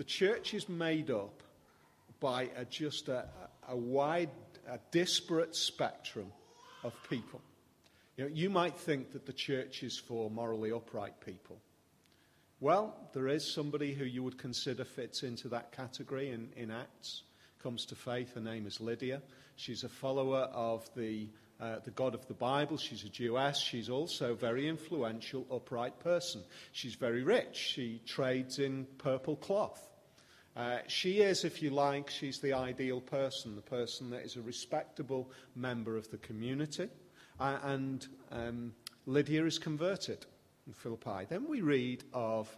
the church is made up by a, just a, a wide, a disparate spectrum of people. You, know, you might think that the church is for morally upright people. Well, there is somebody who you would consider fits into that category in, in Acts, comes to faith. Her name is Lydia. She's a follower of the, uh, the God of the Bible. She's a Jewess. She's also a very influential, upright person. She's very rich. She trades in purple cloth. Uh, she is, if you like, she's the ideal person, the person that is a respectable member of the community. Uh, and um, Lydia is converted in Philippi. Then we read of,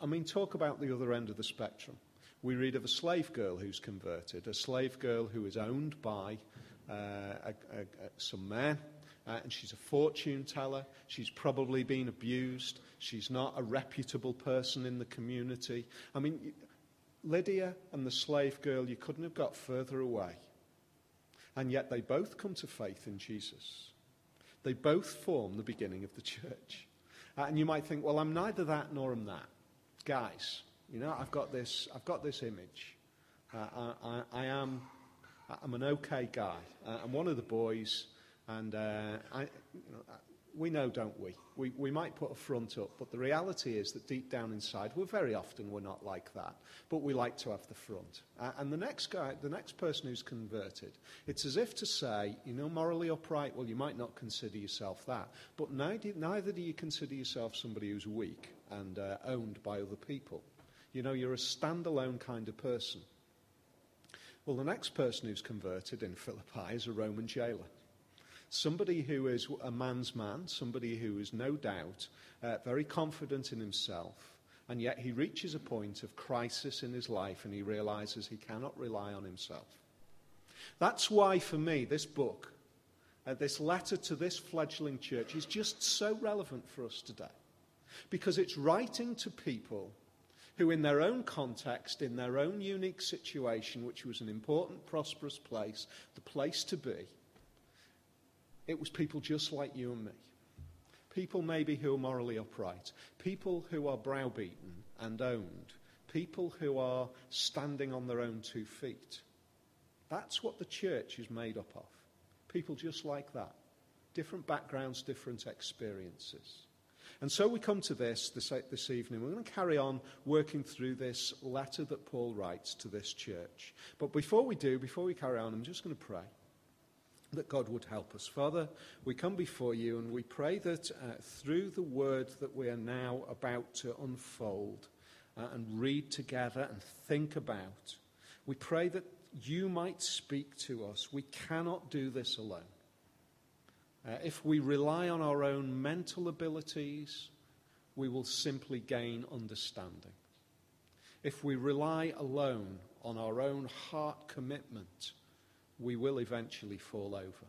I mean, talk about the other end of the spectrum. We read of a slave girl who's converted, a slave girl who is owned by uh, a, a, some men. Uh, and she's a fortune teller. She's probably been abused. She's not a reputable person in the community. I mean, Lydia and the slave girl, you couldn't have got further away. And yet they both come to faith in Jesus. They both form the beginning of the church. And you might think, well, I'm neither that nor I'm that. Guys, you know, I've got this, I've got this image. Uh, I, I, I, am I'm an okay guy. Uh, I'm one of the boys, and uh, I, you know, we know, don't we? we? We might put a front up, but the reality is that deep down inside, we're very often we're not like that. But we like to have the front. Uh, and the next guy, the next person who's converted, it's as if to say, you know, morally upright, well, you might not consider yourself that. But neither, neither do you consider yourself somebody who's weak and uh, owned by other people. You know, you're a standalone kind of person. Well, the next person who's converted in Philippi is a Roman jailer. Somebody who is a man's man, somebody who is no doubt uh, very confident in himself, and yet he reaches a point of crisis in his life and he realizes he cannot rely on himself. That's why, for me, this book, uh, this letter to this fledgling church, is just so relevant for us today. Because it's writing to people who, in their own context, in their own unique situation, which was an important, prosperous place, the place to be, it was people just like you and me. People maybe who are morally upright. People who are browbeaten and owned. People who are standing on their own two feet. That's what the church is made up of. People just like that. Different backgrounds, different experiences. And so we come to this, this this, evening. We're going to carry on working through this letter that Paul writes to this church. But before we do, before we carry on, I'm just going to pray that God would help us. Father, we come before you and we pray that uh, through the word that we are now about to unfold uh, and read together and think about, we pray that you might speak to us. We cannot do this alone. Uh, if we rely on our own mental abilities, we will simply gain understanding. If we rely alone on our own heart commitment, we will eventually fall over.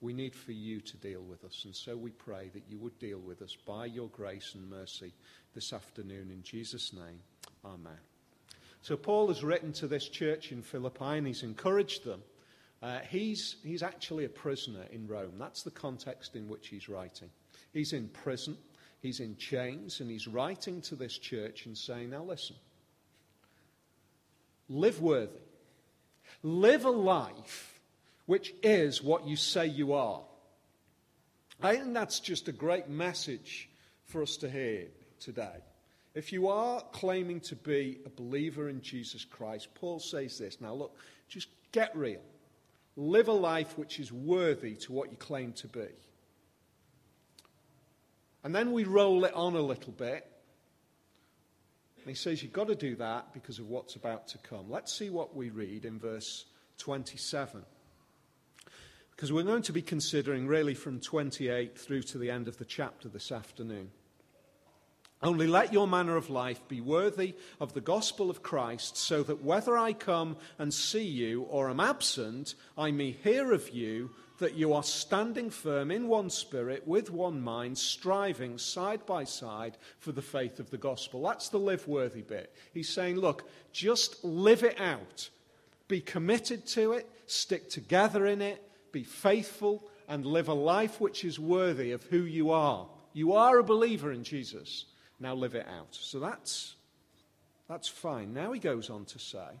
We need for you to deal with us, and so we pray that you would deal with us by your grace and mercy this afternoon. In Jesus' name, Amen. So, Paul has written to this church in Philippi and he's encouraged them. Uh, he's, he's actually a prisoner in Rome. That's the context in which he's writing. He's in prison, he's in chains, and he's writing to this church and saying, Now listen, live worthy Live a life which is what you say you are. I think that's just a great message for us to hear today. If you are claiming to be a believer in Jesus Christ, Paul says this. Now, look, just get real. Live a life which is worthy to what you claim to be. And then we roll it on a little bit and he says you've got to do that because of what's about to come. Let's see what we read in verse 27. Because we're going to be considering really from 28 through to the end of the chapter this afternoon. Only let your manner of life be worthy of the gospel of Christ, so that whether I come and see you or am absent, I may hear of you that you are standing firm in one spirit, with one mind, striving side by side for the faith of the gospel. That's the live worthy bit. He's saying, look, just live it out. Be committed to it, stick together in it, be faithful, and live a life which is worthy of who you are. You are a believer in Jesus. Now live it out. So that's That's fine. Now he goes on to say,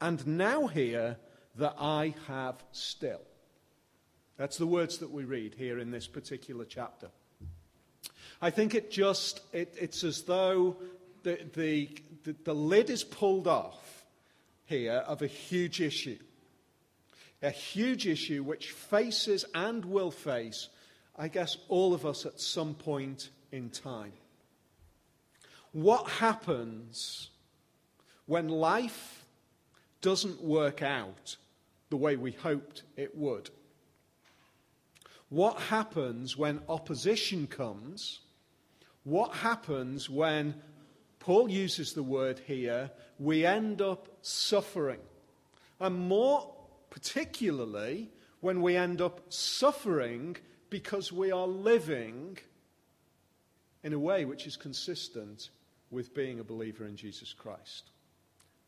and now hear that I have still. That's the words that we read here in this particular chapter. I think it just, it, it's as though the, the, the, the lid is pulled off here of a huge issue. A huge issue which faces and will face, I guess, all of us at some point in time. What happens when life doesn't work out the way we hoped it would? What happens when opposition comes? What happens when, Paul uses the word here, we end up suffering? And more particularly, when we end up suffering because we are living in a way which is consistent with being a believer in Jesus Christ.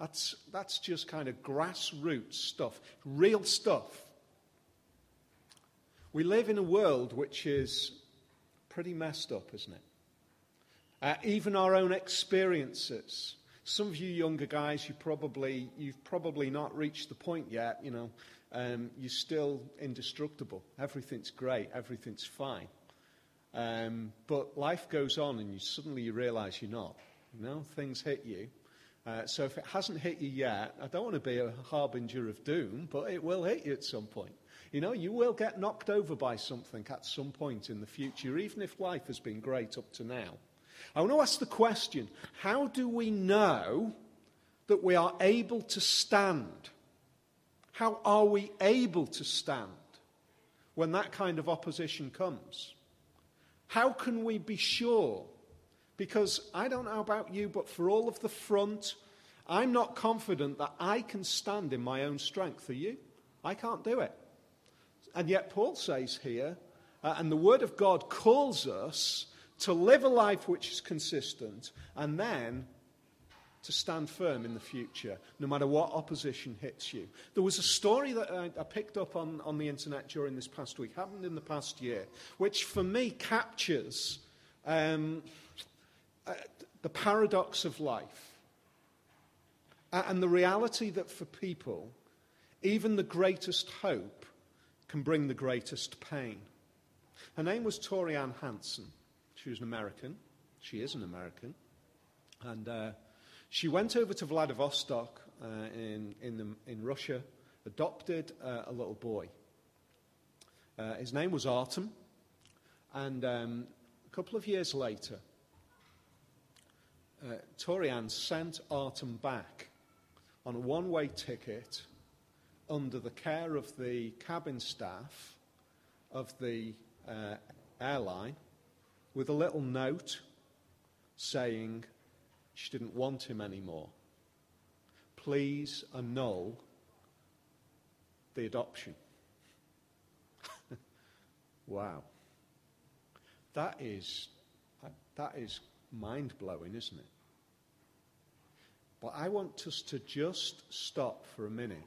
That's, that's just kind of grassroots stuff, real stuff. We live in a world which is pretty messed up, isn't it? Uh, even our own experiences. Some of you younger guys, you probably, you've probably not reached the point yet, you know, um, you're still indestructible. Everything's great, everything's fine. Um, but life goes on and you suddenly you realize you're not. You know, things hit you. Uh, so if it hasn't hit you yet, I don't want to be a harbinger of doom, but it will hit you at some point. You know, you will get knocked over by something at some point in the future, even if life has been great up to now. I want to ask the question how do we know that we are able to stand? How are we able to stand when that kind of opposition comes? How can we be sure? Because I don't know about you, but for all of the front, I'm not confident that I can stand in my own strength. Are you? I can't do it. And yet, Paul says here, uh, and the Word of God calls us to live a life which is consistent and then to stand firm in the future, no matter what opposition hits you. There was a story that I, I, picked up on, on the internet during this past week, happened in the past year, which for me captures um, uh, the paradox of life and the reality that for people, even the greatest hope can bring the greatest pain. Her name was Torianne Hansen. She was an American. She is an American. And uh, she went over to Vladivostok uh, in, in, the, in, Russia, adopted uh, a little boy. Uh, his name was Artem. And um, a couple of years later, uh, Torianne sent Artem back on a one way ticket under the care of the cabin staff of the uh, airline with a little note saying she didn't want him anymore. Please annul the adoption. wow. That is, that is mind blowing, isn't it? But I want us to just stop for a minute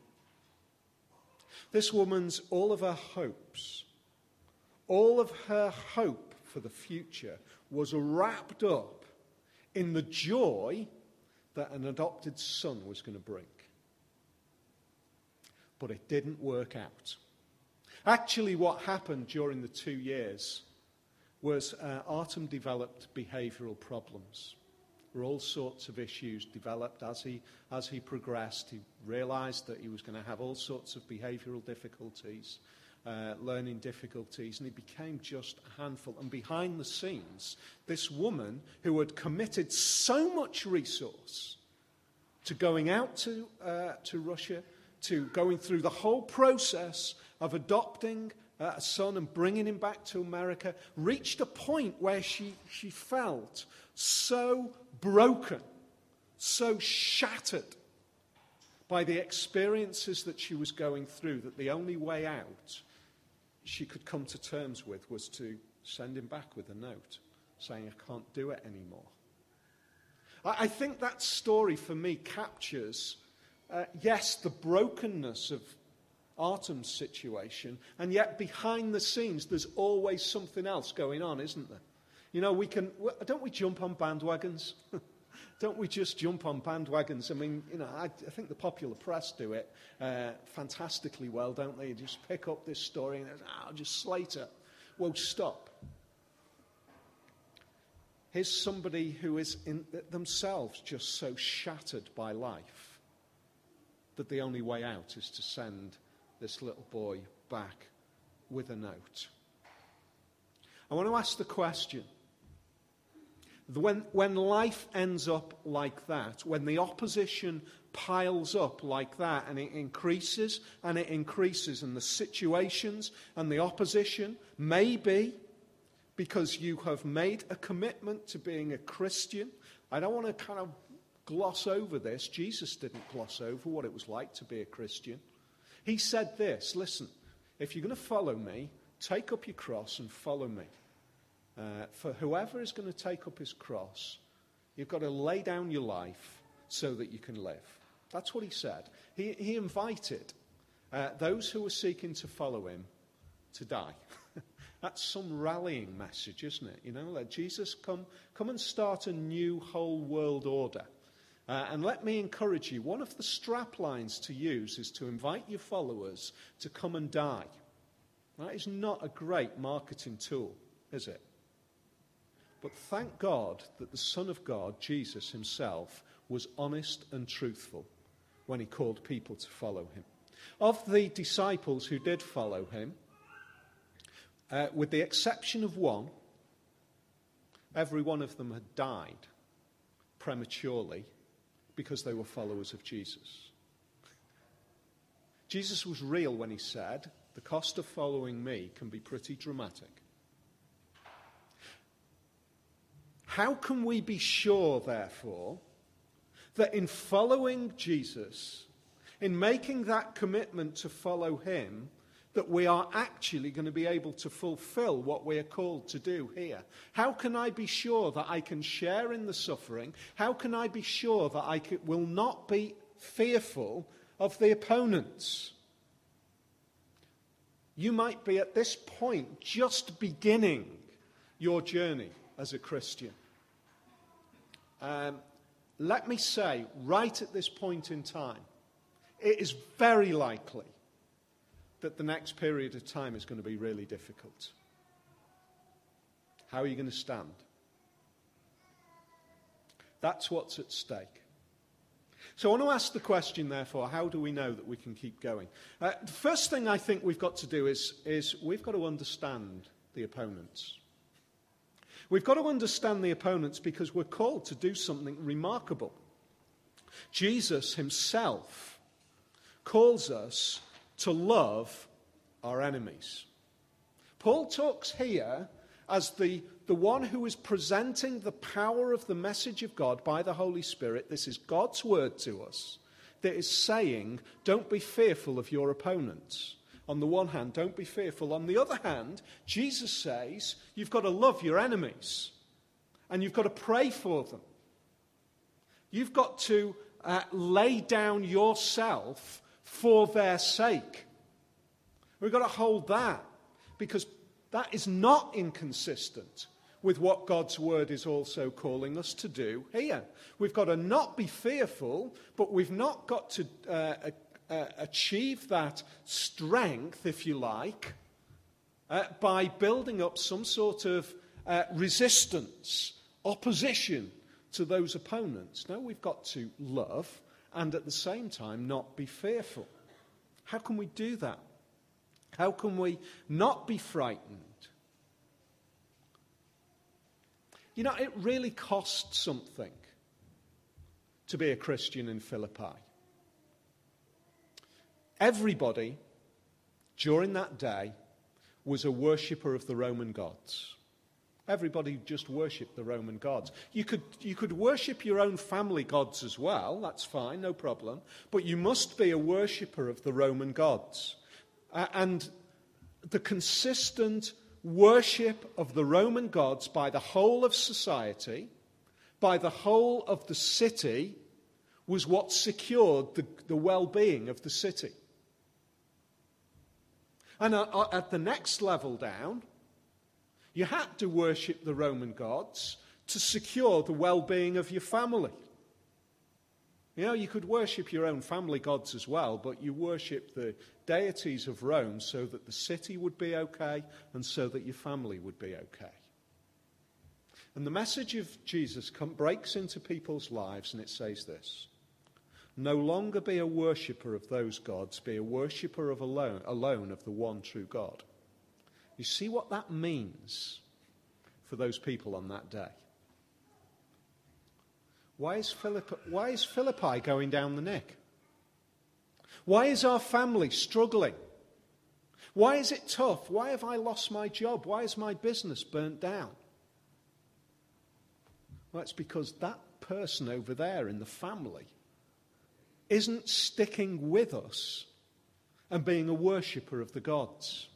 this woman's, all of her hopes, all of her hope for the future was wrapped up in the joy that an adopted son was going to bring. But it didn't work out. Actually, what happened during the two years was uh, Artem developed behavioral problems were all sorts of issues developed as he, as he progressed. He realized that he was going to have all sorts of behavioral difficulties, uh, learning difficulties, and he became just a handful. And behind the scenes, this woman who had committed so much resource to going out to, uh, to Russia, to going through the whole process of adopting uh, a son and bringing him back to America, reached a point where she, she felt so broken, so shattered by the experiences that she was going through that the only way out she could come to terms with was to send him back with a note saying, I can't do it anymore. I, I think that story for me captures, uh, yes, the brokenness of Artem's situation, and yet behind the scenes, there's always something else going on, isn't there? You know, we can, don't we jump on bandwagons? don't we just jump on bandwagons? I mean, you know, I, I think the popular press do it uh, fantastically well, don't they? You just pick up this story and oh, just it. Well, stop. Here's somebody who is in themselves just so shattered by life that the only way out is to send this little boy back with a note. I want to ask the question when, when life ends up like that, when the opposition piles up like that and it increases and it increases, and the situations and the opposition may be because you have made a commitment to being a Christian. I don't want to kind of gloss over this. Jesus didn't gloss over what it was like to be a Christian. He said this listen, if you're going to follow me, take up your cross and follow me. Uh, for whoever is going to take up his cross, you've got to lay down your life so that you can live. That's what he said. He, he invited uh, those who were seeking to follow him to die. That's some rallying message, isn't it? You know, let Jesus come, come and start a new whole world order. Uh, and let me encourage you one of the strap lines to use is to invite your followers to come and die. That is not a great marketing tool, is it? But thank God that the Son of God, Jesus himself, was honest and truthful when he called people to follow him. Of the disciples who did follow him, uh, with the exception of one, every one of them had died prematurely because they were followers of Jesus. Jesus was real when he said, The cost of following me can be pretty dramatic. How can we be sure, therefore, that in following Jesus, in making that commitment to follow him, that we are actually going to be able to fulfill what we are called to do here? How can I be sure that I can share in the suffering? How can I be sure that I can, will not be fearful of the opponents? You might be at this point just beginning your journey as a Christian. Um, let me say, right at this point in time, it is very likely that the next period of time is going to be really difficult. How are you going to stand? That's what's at stake. So I want to ask the question, therefore, how do we know that we can keep going? Uh, the first thing I think we've got to do is, is we've got to understand the opponents. We've got to understand the opponents because we're called to do something remarkable. Jesus himself calls us to love our enemies. Paul talks here as the, the one who is presenting the power of the message of God by the Holy Spirit. This is God's word to us that is saying, don't be fearful of your opponents. On the one hand, don't be fearful. On the other hand, Jesus says, you've got to love your enemies and you've got to pray for them. You've got to uh, lay down yourself for their sake. We've got to hold that because that is not inconsistent with what God's word is also calling us to do here. We've got to not be fearful, but we've not got to uh, achieve that strength, if you like, uh, by building up some sort of uh, resistance, opposition to those opponents. No, we've got to love and at the same time not be fearful. How can we do that? How can we not be frightened? You know, it really costs something to be a Christian in Philippi. Everybody during that day was a worshipper of the Roman gods. Everybody just worshipped the Roman gods. You could, you could worship your own family gods as well, that's fine, no problem. But you must be a worshipper of the Roman gods. Uh, and the consistent worship of the Roman gods by the whole of society, by the whole of the city, was what secured the, the well being of the city. And uh, at the next level down, you had to worship the Roman gods to secure the well being of your family. You know, you could worship your own family gods as well, but you worship the deities of Rome so that the city would be okay and so that your family would be okay. And the message of Jesus come, breaks into people's lives and it says this No longer be a worshipper of those gods, be a worshipper of alone, alone of the one true God. You see what that means for those people on that day? Why is, Philippi, why is Philippi going down the neck? Why is our family struggling? Why is it tough? Why have I lost my job? Why is my business burnt down? Well, it's because that person over there in the family isn't sticking with us and being a worshipper of the gods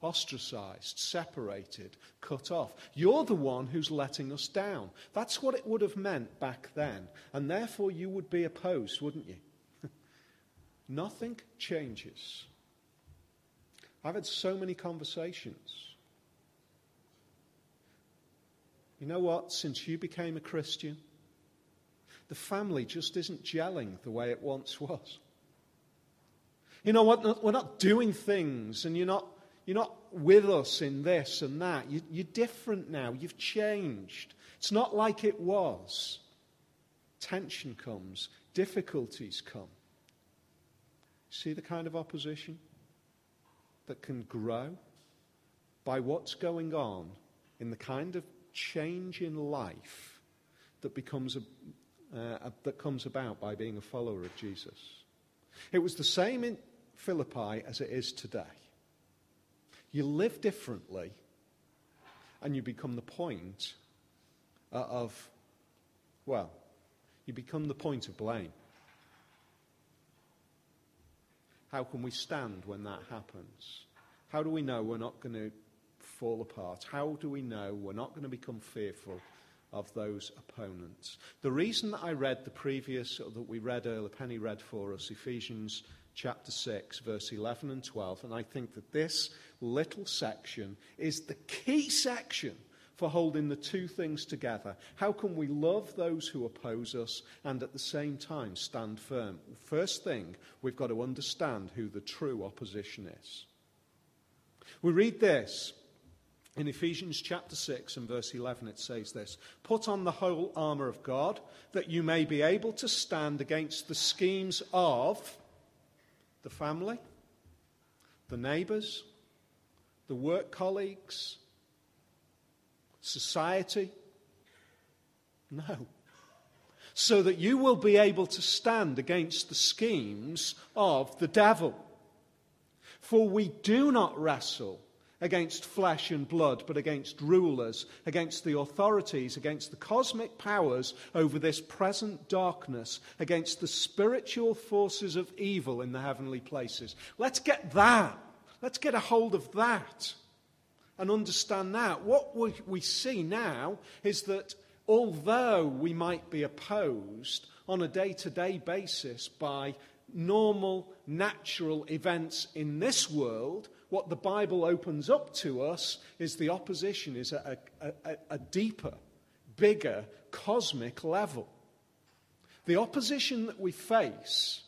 ostracized, separated, cut off. You're the one who's letting us down. That's what it would have meant back then. And therefore, you would be opposed, wouldn't you? Nothing changes. I've had so many conversations. You know what? Since you became a Christian, the family just isn't gelling the way it once was. You know what? We're not doing things, and you're not you're not with us in this and that. You, you're different now. You've changed. It's not like it was. Tension comes, difficulties come. See the kind of opposition that can grow by what's going on in the kind of change in life that becomes a, uh, that comes about by being a follower of Jesus. It was the same in Philippi as it is today. You live differently, and you become the point uh, of, well, you become the point of blame. How can we stand when that happens? How do we know we're not going to fall apart? How do we know we're not going to become fearful of those opponents? The reason that I read the previous, or that we read earlier, Penny read for us, Ephesians chapter 6, verse 11 and 12, and I think that this little section is the key section for holding the two things together. How can we love those who oppose us and at the same time stand firm? First thing, we've got to understand who the true opposition is. We read this in Ephesians chapter 6 and verse 11, it says this Put on the whole armour of God, that you may be able to stand against the schemes of the family, the neighbours, the work colleagues, society? No. So that you will be able to stand against the schemes of the devil. For we do not wrestle against flesh and blood, but against rulers, against the authorities, against the cosmic powers over this present darkness, against the spiritual forces of evil in the heavenly places. Let's get that. Let's get a hold of that and understand that. What we see now is that although we might be opposed on a day to day basis by normal, natural events in this world, what the Bible opens up to us is the opposition is a, a, a, a deeper, bigger, cosmic level. The opposition that we face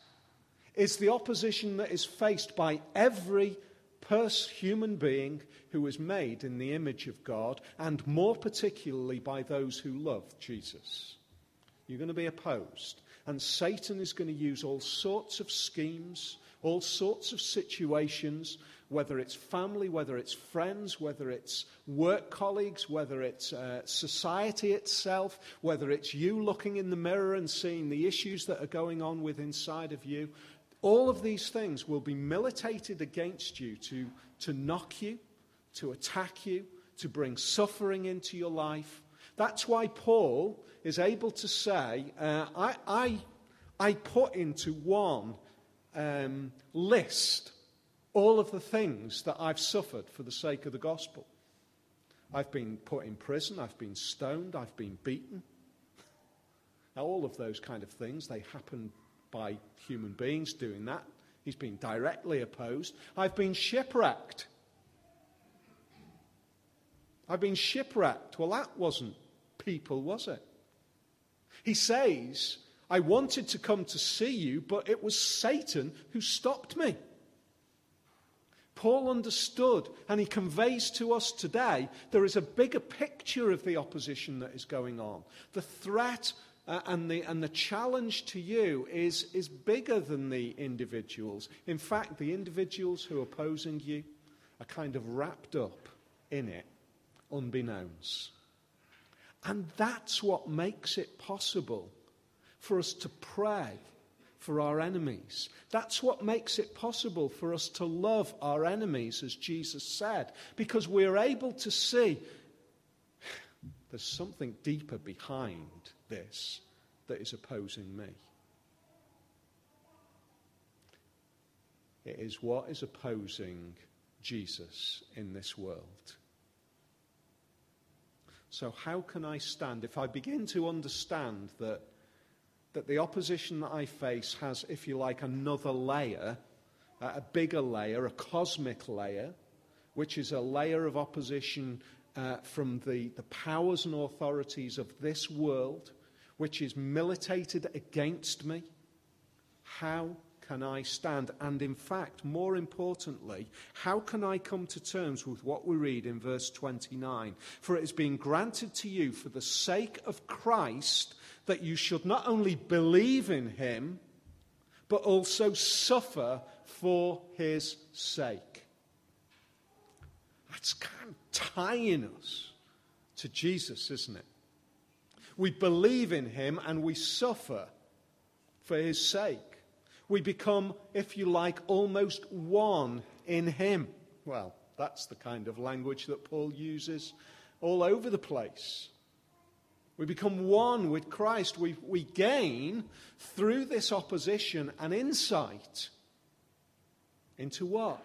is the opposition that is faced by every pers- human being who is made in the image of God, and more particularly by those who love Jesus. You're going to be opposed. And Satan is going to use all sorts of schemes, all sorts of situations whether it's family, whether it's friends, whether it's work colleagues, whether it's uh, society itself, whether it's you looking in the mirror and seeing the issues that are going on with inside of you, all of these things will be militated against you to, to knock you, to attack you, to bring suffering into your life. That's why Paul is able to say, uh, I, I, I put into one um, list all of the things that I've suffered for the sake of the gospel. I've been put in prison, I've been stoned, I've been beaten. Now, all of those kind of things, they happen by human beings doing that. He's been directly opposed. I've been shipwrecked. I've been shipwrecked. Well, that wasn't people, was it? He says, I wanted to come to see you, but it was Satan who stopped me. Paul understood, and he conveys to us today there is a bigger picture of the opposition that is going on. The threat uh, and, the, and the challenge to you is, is bigger than the individuals. In fact, the individuals who are opposing you are kind of wrapped up in it, unbeknownst. And that's what makes it possible for us to pray for our enemies. That's what makes it possible for us to love our enemies, as Jesus said, because we're able to see there's something deeper behind this that is opposing me. It is what is opposing Jesus in this world. So, how can I stand? If I begin to understand that that the opposition that I face has, if you like, another layer, a bigger layer, a cosmic layer, which is a layer of opposition uh, from the, the powers and authorities of this world, which is militated against me. How can I stand? And in fact, more importantly, how can I come to terms with what we read in verse 29? For it has been granted to you for the sake of Christ that you should not only believe in him, but also suffer for his sake. That's kind of tying us to Jesus, isn't it? We believe in him and we suffer for his sake. We become, if you like, almost one in him. Well, that's the kind of language that Paul uses all over the place. We become one with Christ. We, we gain through this opposition an insight into what?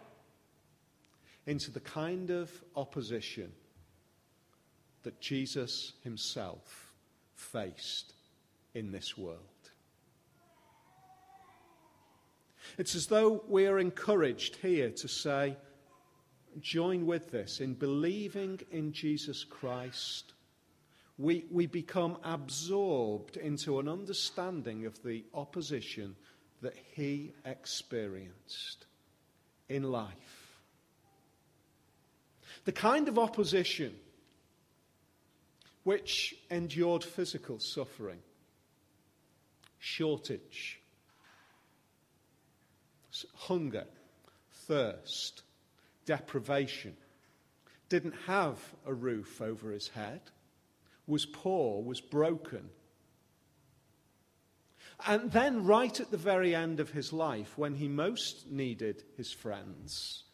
Into the kind of opposition that Jesus himself faced in this world. It's as though we are encouraged here to say, join with this in believing in Jesus Christ we, we become absorbed into an understanding of the opposition that he experienced in life. The kind of opposition which endured physical suffering, shortage, hunger, thirst, deprivation, didn't have a roof over his head was poor, was broken. And then, right at the very end of his life, when he most needed his friends,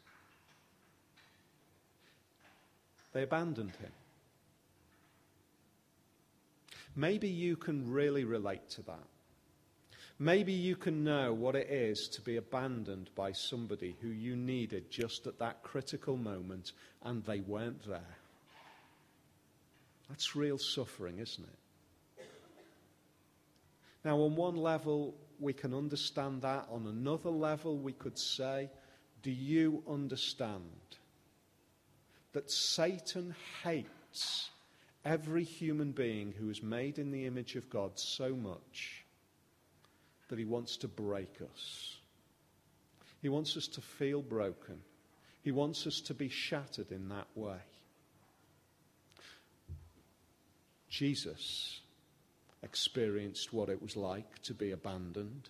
they abandoned him. Maybe you can really relate to that. Maybe you can know what it is to be abandoned by somebody who you needed just at that critical moment and they weren't there. That's real suffering, isn't it? Now, on one level, we can understand that. On another level, we could say, Do you understand that Satan hates every human being who is made in the image of God so much that he wants to break us? He wants us to feel broken. He wants us to be shattered in that way. Jesus experienced what it was like to be abandoned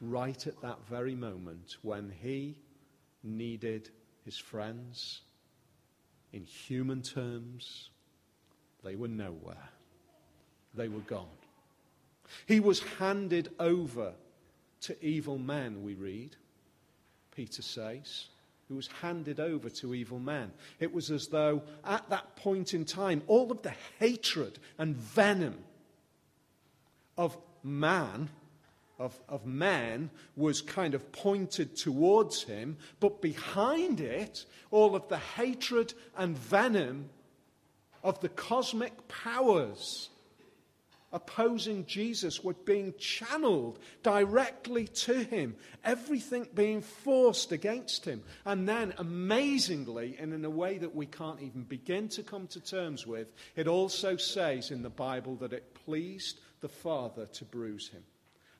right at that very moment when he needed his friends. In human terms, they were nowhere. They were gone. He was handed over to evil men, we read, Peter says. Who was handed over to evil men. It was as though at that point in time, all of the hatred and venom of man, of, of men, was kind of pointed towards him, but behind it, all of the hatred and venom of the cosmic powers opposing Jesus were being channeled directly to him, everything being forced against him. And then, amazingly, and in a way that we can't even begin to come to terms with, it also says in the Bible that it pleased the Father to bruise him.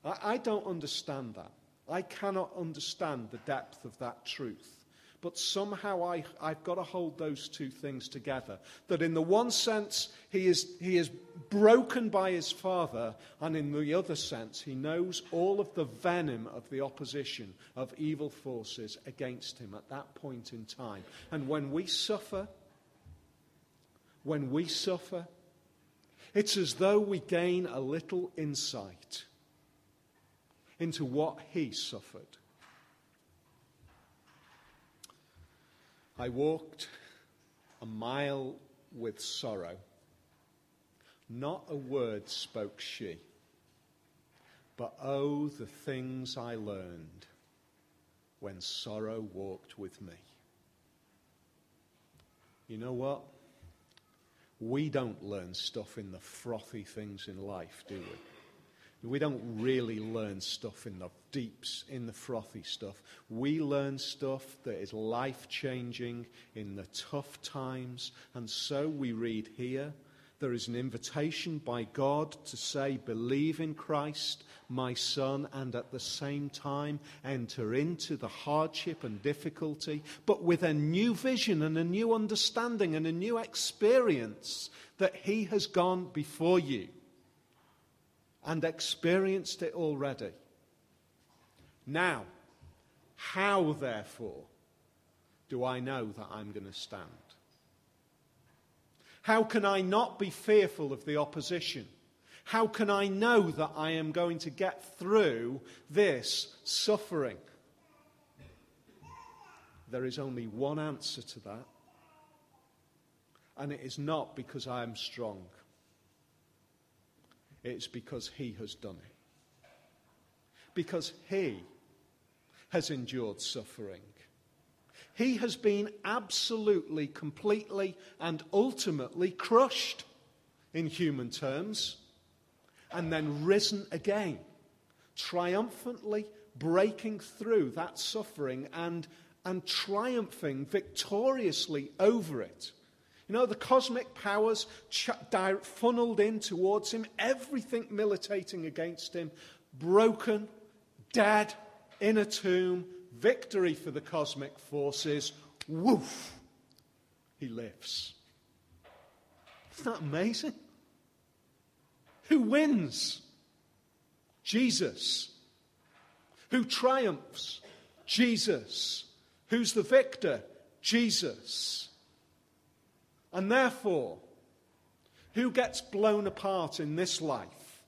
I, I don't understand that. I cannot understand the depth of that truth. But somehow I, I've got to hold those two things together. That in the one sense, he is, he is broken by his father, and in the other sense, he knows all of the venom of the opposition of evil forces against him at that point in time. And when we suffer, when we suffer, it's as though we gain a little insight into what he suffered. I walked a mile with sorrow. Not a word spoke she. But oh, the things I learned when sorrow walked with me. You know what? We don't learn stuff in the frothy things in life, do we? We don't really learn stuff in the deeps, in the frothy stuff. We learn stuff that is life changing in the tough times. And so we read here there is an invitation by God to say, Believe in Christ, my son, and at the same time enter into the hardship and difficulty, but with a new vision and a new understanding and a new experience that He has gone before you and experienced it already. Now, how, therefore, do I know that I'm going to stand? How can I not be fearful of the opposition? How can I know that I am going to get through this suffering? There is only one answer to that, and it is not because I am strong. It's because He has done it. Because He has endured suffering. He has been absolutely, completely, and ultimately crushed in human terms and then risen again, triumphantly breaking through that suffering and, and triumphing victoriously over it. You know, the cosmic powers ch- funneled in towards him, everything militating against him, broken, dead, in a tomb, victory for the cosmic forces. Woof! He lives. Isn't that amazing? Who wins? Jesus. Who triumphs? Jesus. Who's the victor? Jesus. And therefore, who gets blown apart in this life?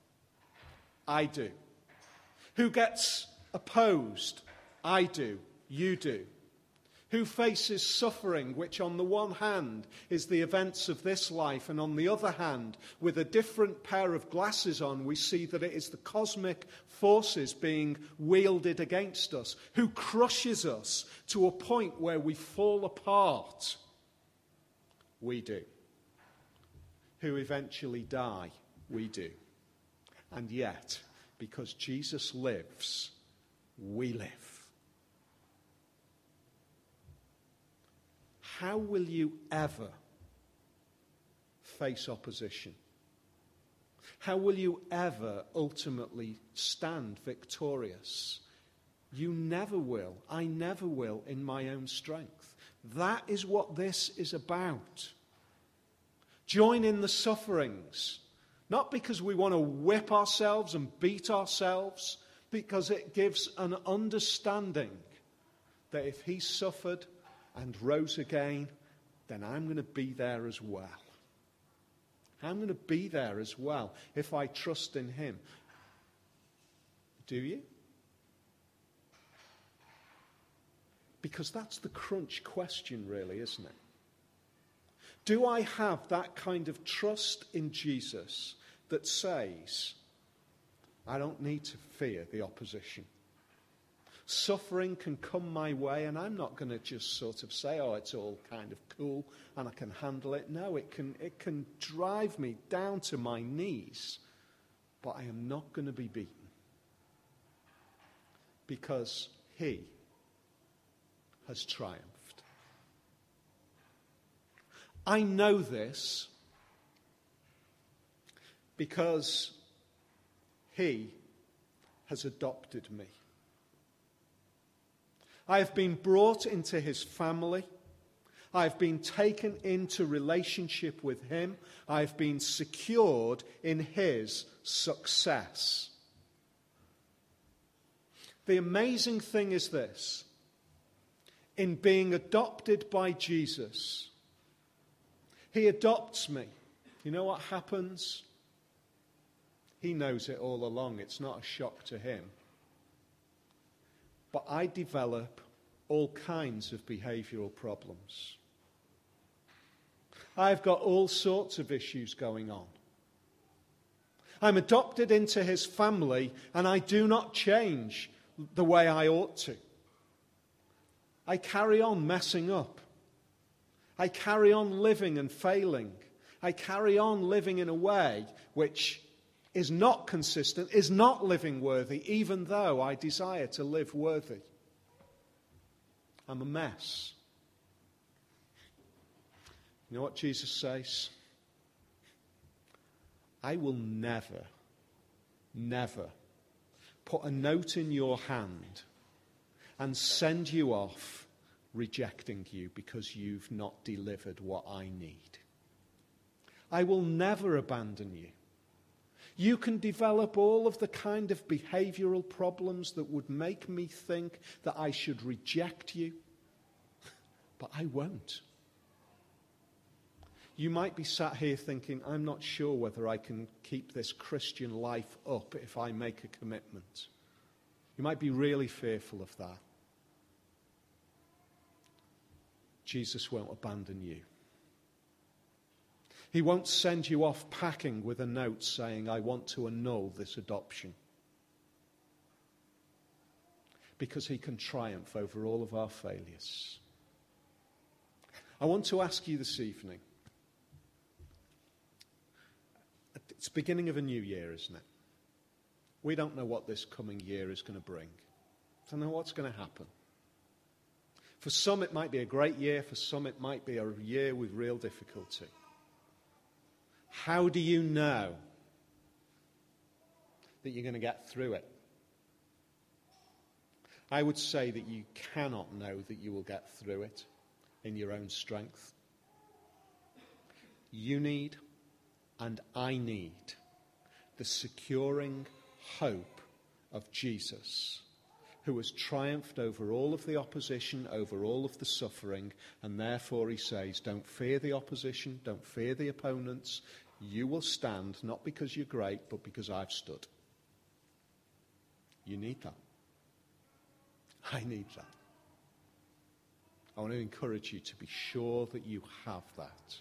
I do. Who gets opposed? I do. You do. Who faces suffering, which on the one hand is the events of this life, and on the other hand, with a different pair of glasses on, we see that it is the cosmic forces being wielded against us, who crushes us to a point where we fall apart we do. Who eventually die, we do. And yet, because Jesus lives, we live. How will you ever face opposition? How will you ever ultimately stand victorious? You never will. I never will in my own strength. That is what this is about. Join in the sufferings, not because we want to whip ourselves and beat ourselves, because it gives an understanding that if he suffered and rose again, then I'm going to be there as well. I'm going to be there as well if I trust in him. Do you? Because that's the crunch question, really, isn't it? Do I have that kind of trust in Jesus that says, I don't need to fear the opposition? Suffering can come my way, and I'm not going to just sort of say, oh, it's all kind of cool and I can handle it. No, it can, it can drive me down to my knees, but I am not going to be beaten because He has triumphed. I know this because He has adopted me. I have been brought into His family. I've been taken into relationship with Him. I've been secured in His success. The amazing thing is this in being adopted by Jesus, He adopts me. You know what happens? He knows it all along. It's not a shock to Him. But I develop all kinds of behavioral problems. I've got all sorts of issues going on. I'm adopted into his family, and I do not change the way I ought to. I carry on messing up. I carry on living and failing. I carry on living in a way which is not consistent, is not living worthy, even though I desire to live worthy. I'm a mess. You know what Jesus says? I will never, never put a note in your hand and send you off rejecting you because you've not delivered what I need. I will never abandon you. You can develop all of the kind of behavioral problems that would make me think that I should reject you, but I won't. You might be sat here thinking, I'm not sure whether I can keep this Christian life up if I make a commitment. You might be really fearful of that. Jesus won't abandon you. He won't send you off packing with a note saying, I want to annul this adoption. Because he can triumph over all of our failures. I want to ask you this evening It's beginning of a new year, isn't it? We don't know what this coming year is going to bring. Don't know what's going to happen. For some, it might be a great year. For some, it might be a year with real difficulty. How do you know that you're going to get through it? I would say that you cannot know that you will get through it in your own strength. You need and I need the securing hope of Jesus, who has triumphed over all of the opposition, over all of the suffering, and therefore he says, Don't fear the opposition, don't fear the opponents. You will stand, not because you're great, but because I've stood. You need that. I need that. I want to encourage you to be sure that you have that.